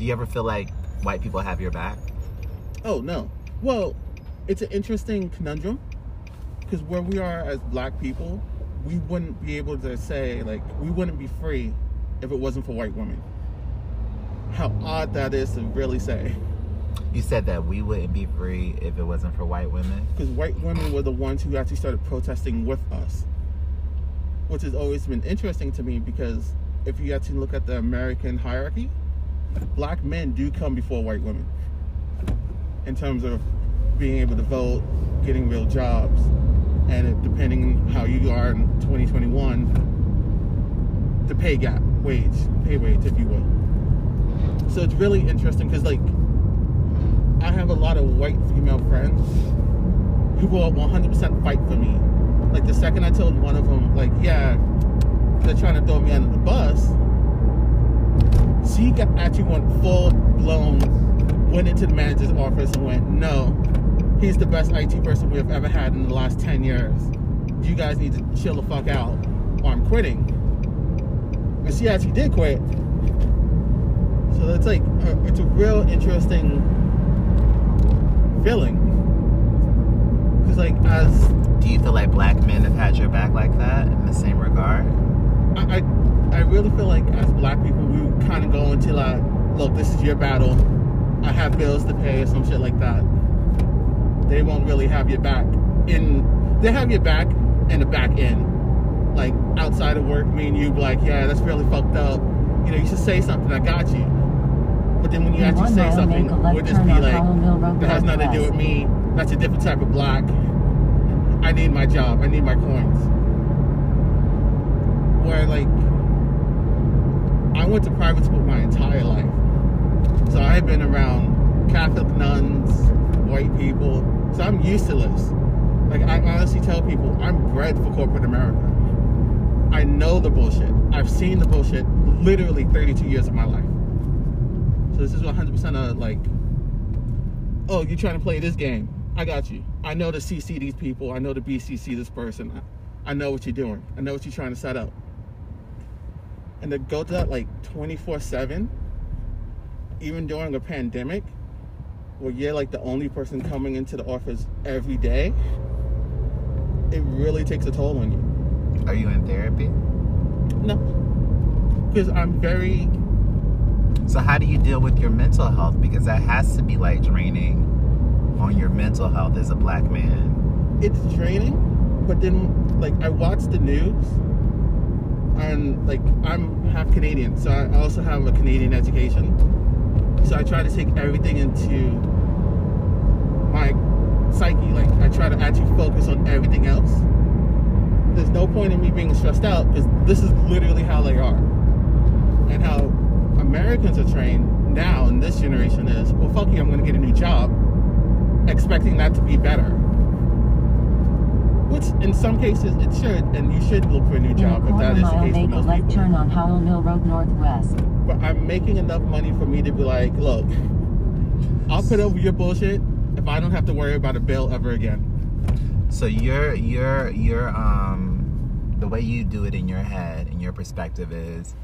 Do you ever feel like white people have your back? Oh no. Well, it's an interesting conundrum because where we are as black people, we wouldn't be able to say like we wouldn't be free if it wasn't for white women. How odd that is to really say. You said that we wouldn't be free if it wasn't for white women. Because white women were the ones who actually started protesting with us, which has always been interesting to me because if you actually look at the American hierarchy, black men do come before white women in terms of being able to vote, getting real jobs, and it, depending on how you are in 2021, the pay gap, wage, pay wage, if you will. So it's really interesting because, like, I have a lot of white female friends who will 100% fight for me. Like, the second I told one of them, like, yeah, they're trying to throw me under the bus, she got, actually went full blown, went into the manager's office and went, no, he's the best IT person we've ever had in the last 10 years. You guys need to chill the fuck out or I'm quitting. And she actually did quit. So it's like, uh, it's a real interesting feeling. Because, like, as Do you feel like black men have had your back like that in the same regard? I, I, I really feel like as black people, we kind of go into like, look, this is your battle. I have bills to pay or some shit like that. They won't really have your back in. They have your back in the back end. Like outside of work, me and you be like, yeah, that's really fucked up. You know, you should say something. I got you. But then when you In actually say something, make a left we'll just be like, Howell Mill Road that has nothing to do with me. That's a different type of black. I need my job. I need my coins. Where like I went to private school my entire life. So I've been around Catholic nuns, white people. So I'm used to this. Like I honestly tell people, I'm bred for corporate America. I know the bullshit. I've seen the bullshit literally 32 years of my life. So this is 100% of like, oh, you're trying to play this game. I got you. I know to CC these people. I know to BCC this person. I know what you're doing. I know what you're trying to set up. And to go to that like 24 7, even during a pandemic, where you're like the only person coming into the office every day, it really takes a toll on you. Are you in therapy? No. Because I'm very So how do you deal with your mental health? Because that has to be like draining on your mental health as a black man. it's draining, but then like I watch the news and like I'm half Canadian, so I also have a Canadian education. So I try to take everything into my psyche. Like I try to actually focus on everything else. There's no point in me being stressed out because this is literally how they are. And how Americans are trained now in this generation is, well fuck you, I'm gonna get a new job, expecting that to be better. Which in some cases it should, and you should look for a new job if that is the case for make a most left people. turn on Howell Mill Road Northwest. But I'm making enough money for me to be like, look, I'll put over your bullshit if I don't have to worry about a bill ever again. So your your your um the way you do it in your head and your perspective is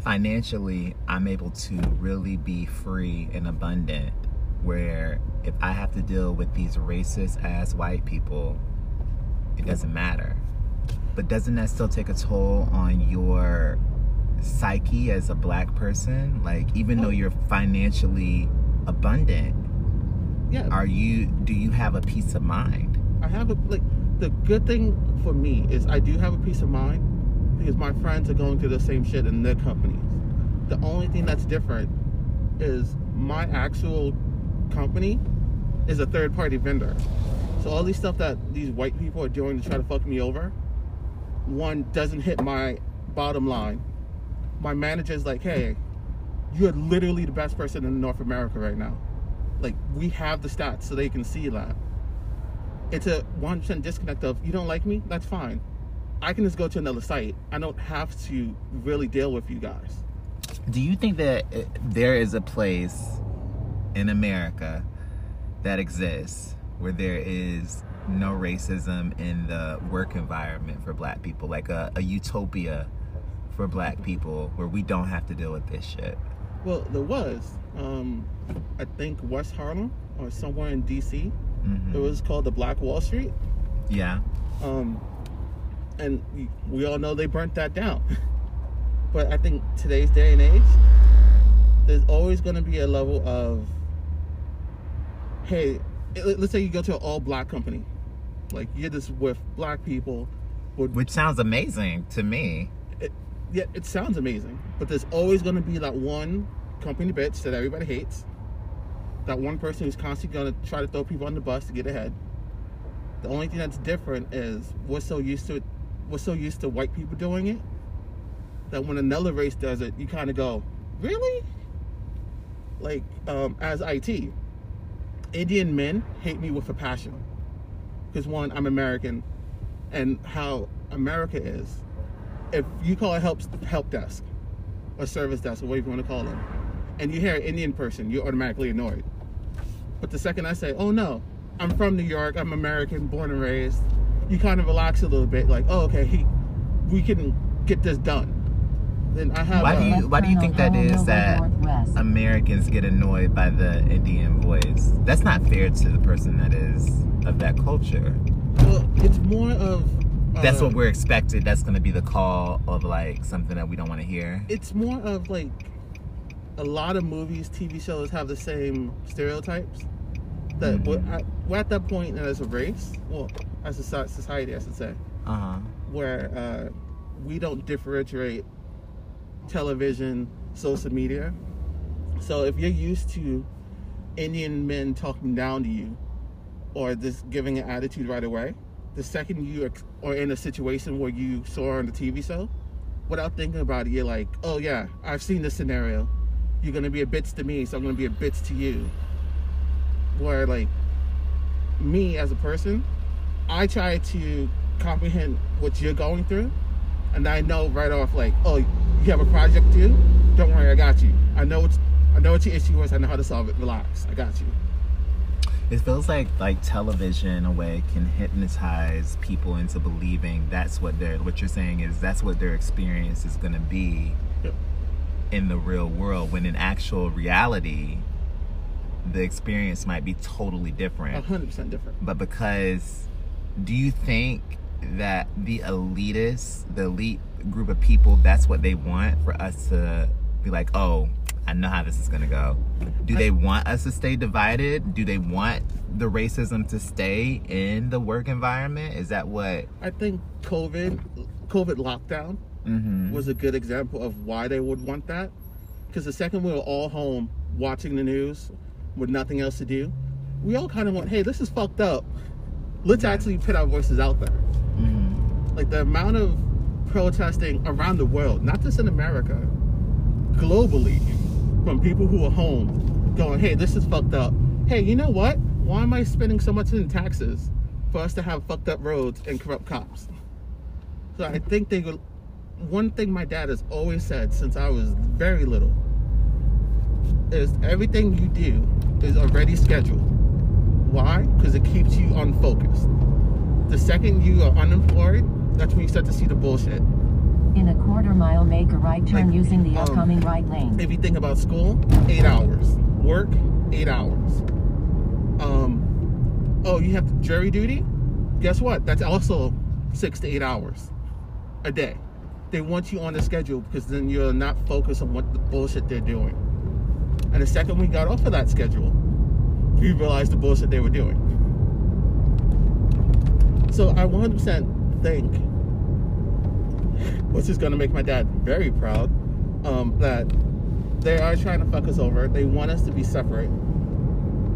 financially I'm able to really be free and abundant where if I have to deal with these racist ass white people it doesn't matter. But doesn't that still take a toll on your psyche as a black person? Like even though oh. you're financially abundant, Yeah, are you do you have a peace of mind? I have a like the good thing for me is I do have a peace of mind because my friends are going through the same shit in their companies. The only thing that's different is my actual company is a third party vendor. So all these stuff that these white people are doing to try to fuck me over, one doesn't hit my bottom line. My manager's like, hey, you're literally the best person in North America right now. Like we have the stats so they can see that. It's a 100% disconnect of you don't like me? That's fine. I can just go to another site. I don't have to really deal with you guys. Do you think that uh, there is a place in America that exists where there is no racism in the work environment for black people, like a, a utopia for black people where we don't have to deal with this shit? Well, there was. Um, I think West Harlem or somewhere in D.C. Mhm. It was called the Black Wall Street. Yeah. Um, and we, all know they burnt that down. but I think today's day and age, there's always going to be a level of, hey, let's say you go to an all black company, like you're just with black people. Which sounds amazing to me. it, yeah, it sounds amazing, but there's always going to be that one company bitch that everybody hates. That one person who's constantly going to try to throw people on the bus to get ahead. The only thing that's different is we're so used to it. We're so used to white people doing it that when another race does it, you kind of go, "Really?" Like um, as IT, Indian men hate me with a passion because one, I'm American, and how America is if you call a help help desk, a service desk, or whatever you want to call them, and you hear an Indian person, you're automatically annoyed. But the second I say, "Oh no, I'm from New York, I'm American, born and raised," you kind of relax a little bit, like, "Oh, okay, he, we can get this done." Then I have. Why do uh, you why do you think that is that Americans get annoyed by the Indian voice? That's not fair to the person that is of that culture. Well, it's more of. That's uh, what we're expected. That's going to be the call of like something that we don't want to hear. It's more of like a lot of movies, TV shows have the same stereotypes. That Mhm. we're, at, we're at that point as a race, well, as a society, I should say, Uh huh. where uh, we don't differentiate television, social media. So if you're used to Indian men talking down to you, or just giving an attitude right away, the second you are in a situation where you saw on the TV show, without thinking about it, you're like, oh yeah, I've seen this scenario. You're gonna be a bitch to me, so I'm gonna be a bitch to you. Where like me as a person, I try to comprehend what you're going through, and I know right off like, oh, you have a project due. Don't worry, I got you. I know what's, I know what your issue is. I know how to solve it. Relax, I got you. It feels like like television in a way can hypnotize people into believing that's what their what you're saying is that's what their experience is going to be Yep. in the real world when in actual reality the experience might be totally different. hundred percent different. But because do you think that the elitists, the elite group of people, that's what they want for us to be like, oh, I know how this is gonna go. Do they want us to stay divided? Do they want the racism to stay in the work environment? Is that what? I think COVID, COVID lockdown Mm-hmm. was a good example of why they would want that. Because the second we were all home watching the news with nothing else to do, we all kind of went, hey, this is fucked up. Let's actually put our voices out there. mm-hmm. Like the amount of protesting around the world, not just in America, globally, from people who are home going, hey, this is fucked up. Hey, you know what? Why am I spending so much in taxes for us to have fucked up roads and corrupt cops? So I think they will. One thing my dad has always said since I was very little is everything you do is already scheduled. Why? Because it keeps you unfocused. The second you are unemployed, that's when you start to see the bullshit. In a quarter mile, make a right turn Like, using the um, upcoming right lane. If you think about school, eight hours. Work, eight hours. Um, oh, you have jury duty? Guess what? That's also six to eight hours a day. They want you on the schedule because then you're not focused on what the bullshit they're doing. And the second we got off of that schedule, we realized the bullshit they were doing. So I 100% think, which is going to make my dad very proud, um, that they are trying to fuck us over. They want us to be separate.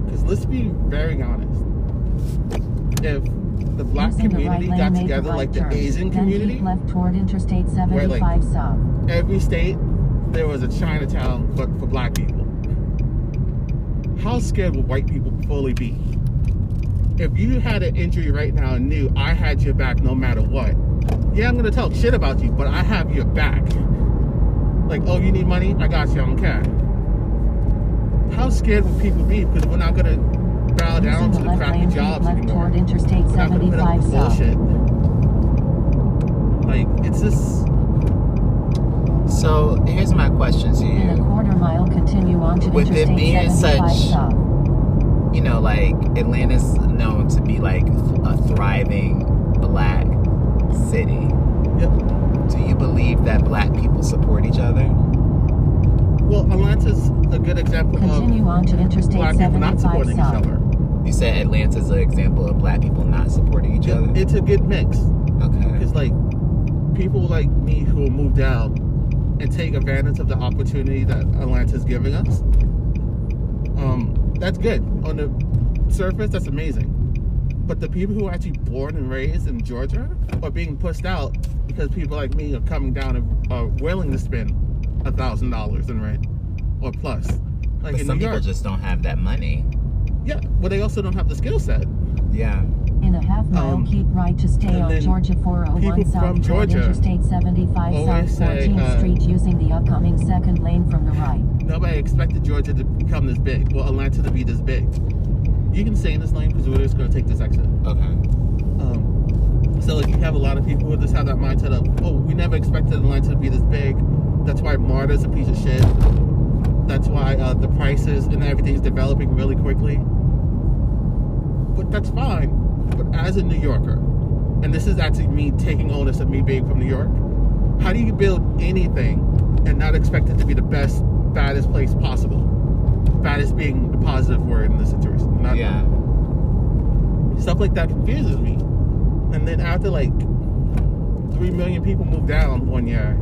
Because let's be very honest. If the black Using the right community got together right like the. Asian then community, left toward Interstate Where, like, 75 South. every state there was a Chinatown but for black people. How scared would white people fully be? If you had an injury right now and knew I had your back no matter what, yeah, I'm gonna talk shit about you, but I have your back. Like, oh, you need money? I got you. I don't care. How scared would people be? Because we're not gonna bow down to the crappy jobs left anymore. toward Interstate We're not gonna put up 75 with bullshit. Like, it's just So here's my question to you. In a you. quarter mile, continue on to With it being such- south. You know, like Atlanta's known to be like a thriving black city. Yep. Do you believe that black people support each other? Well, Atlanta's a good example Continue on to of Interstate black people not 75 supporting each other. You said Atlanta's an example of black people not supporting each other. It's a good mix. Okay. Because like people like me who will move down and take advantage of the opportunity that Atlanta's giving us, um, that's good. On the surface, that's amazing. But the people who are actually born and raised in Georgia are being pushed out because people like me are coming down and are willing to spend a thousand dollars in rent or plus. Like But in some New people just don't have that money. yeah, but they also don't have the skill set. Yeah. In a half mile, Um, keep right to stay on Georgia 401 south Georgia Interstate 75 south say, 14th uh, Street using the upcoming second lane from the right. Nobody expected Georgia to become this big, well, Atlanta to be this big. You can stay in this lane because we're just going to take this exit. Okay. Um, so like you have a lot of people who just have that mindset of, oh, we never expected Atlanta to be this big. That's why Marta's a piece of shit. That's why uh, the prices and everything's developing really quickly. But that's fine. But as a New Yorker, and this is actually me taking onus of me being from New York, how do you build anything and not expect it to be the best, baddest place possible? Baddest being the positive word in this situation. Not Yeah. stuff like that confuses me. And then after like three million people move down one year,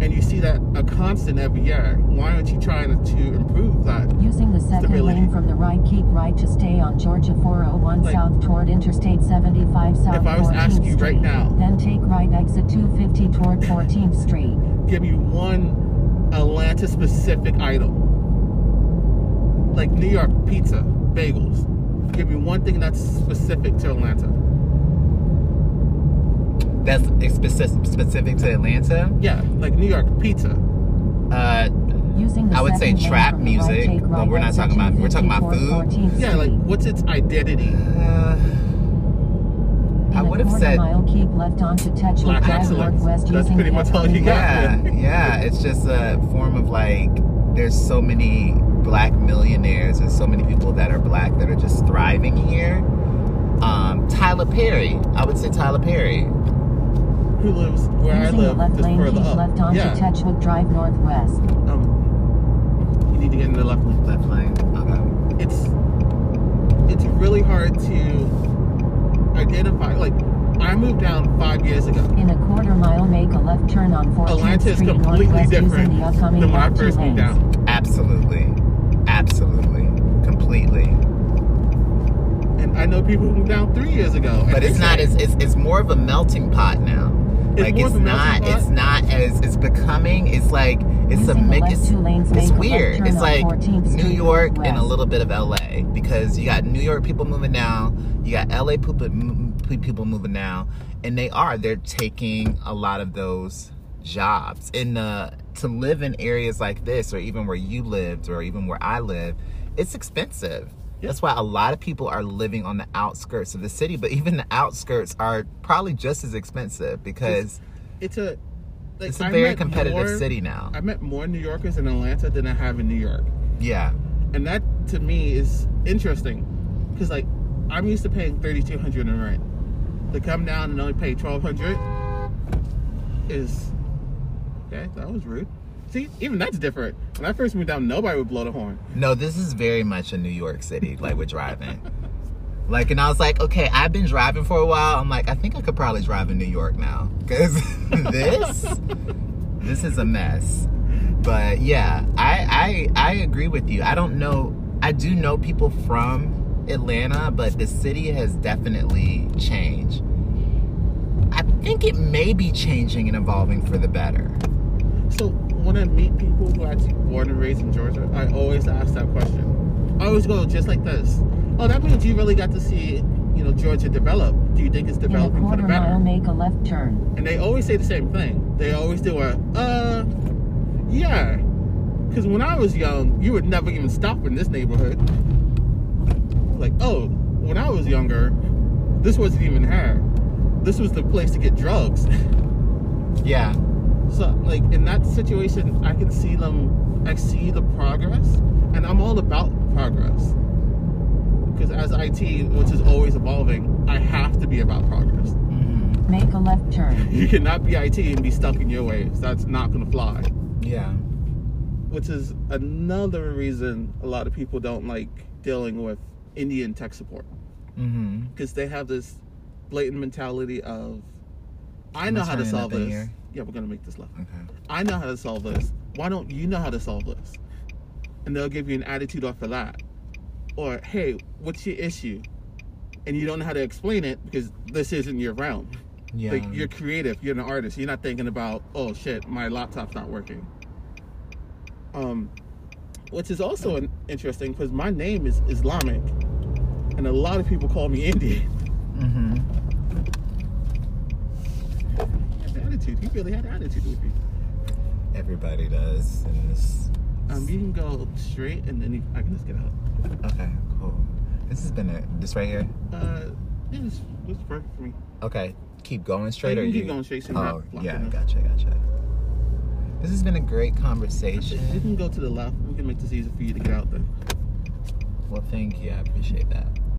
and you see that a constant every year, why aren't you trying to, to improve that? Using the second Stability. lane from the right, keep right to stay on Georgia 401 Like, south toward Interstate 75 south if I was 14th you right now- then take right exit 250 toward 14th Street. Give me one Atlanta specific item. Like New York pizza, bagels. Give me one thing that's specific to Atlanta. That's specific specific to Atlanta. Yeah, like New York pizza. Uh, Using the I would say trap from the right, music, but we're not talking about- we're talking about food. Yeah, like what's its identity? uh, I would have said mile, keep left onto Techwood Black excellence. northwest That's pretty much all you got. yeah, yeah. It's just a form of like there's so many black millionaires and so many people that are black that are just thriving here. Um, Tyler Perry, I would say Tyler Perry. Who lives where I Using the live, left just lane, further keep up. left onto yeah. Techwood Drive northwest. Um, you need to get in the left lane. Left lane. Okay. It's it's really hard to identify. Like, I moved down five years ago. In a quarter mile, make a left turn on 14th Atlanta is Street completely northwest different using the upcoming than when I left moved down. Absolutely, absolutely, completely. And I know people who moved down three years ago. But it's not. say- It's, it's it's more of a melting pot now. It's like it's of a melting not. It's not as it's becoming. It's like it's a Using the mix. It's, lanes, it's make a left weird. It's like New Street York and a little bit of LA because you got New York people moving now. You got LA people people moving now, and they are. They're taking a lot of those jobs. And uh, to live in areas like this, or even where you lived, or even where I live, it's expensive. Yeah. That's why a lot of people are living on the outskirts of the city, but even the outskirts are probably just as expensive because It's a. Like, it's a I very competitive more- city now. I met more New Yorkers in Atlanta than I have in New York. Yeah. and that to me is interesting because like i'm used to paying 3200 in rent to come down and only pay 1200 is okay that was rude see even that's different when i first moved down nobody would blow the horn No, this is very much a New York City, like we're driving. like, and I was like, okay, I've been driving for a while. I'm like, I think I could probably drive in New York now. Because this, this is a mess. But yeah, I, I, I agree with you. I don't know, I do know people from Atlanta, but the city has definitely changed. I think it may be changing and evolving for the better. so when i meet people who are actually born and raised in georgia i always ask that question i always go just like this oh that means you really got to see you know georgia develop do you think it's In a developing for the better mile, make a left turn. And they always say the same thing. They always do a, uh, yeah. Because when I was young, you would never even stop in this neighborhood. Like, oh, when I was younger, this wasn't even here. This was the place to get drugs. Yeah. So, like in that situation, I can see them. I see the progress, and I'm all about progress. Because as IT, which is always evolving, I have to be about progress. hmm Make a left turn. You cannot be IT and be stuck in your ways. That's not going to fly. Yeah. Which is another reason a lot of people don't like dealing with Indian tech support because they have this blatant mentality of, I know how to solve this. here? Yeah, we're gonna make this left. Okay. I know how to solve this. Why don't you know how to solve this? And they'll give you an attitude off of that. Or, hey, what's your issue? And you don't know how to explain it because this isn't your realm. Yeah. Like you're creative, you're an artist. You're not thinking about, oh shit, my laptop's not working. Um, which is also an interesting because my name is Islamic, and a lot of people call me Indian. hmm He had attitude. He really had attitude with me. Everybody does in this. Um, you can go straight, and then you, I can just get out. Okay, cool. This has been a, this right here. Uh, yeah, it's, it's perfect for me. Okay, keep going straight you or can you keep going straight so Oh, yeah, us. gotcha, gotcha. This has been a great conversation. You can go to the left. We can make this easy for you to get out there. Well, thank you. I appreciate that.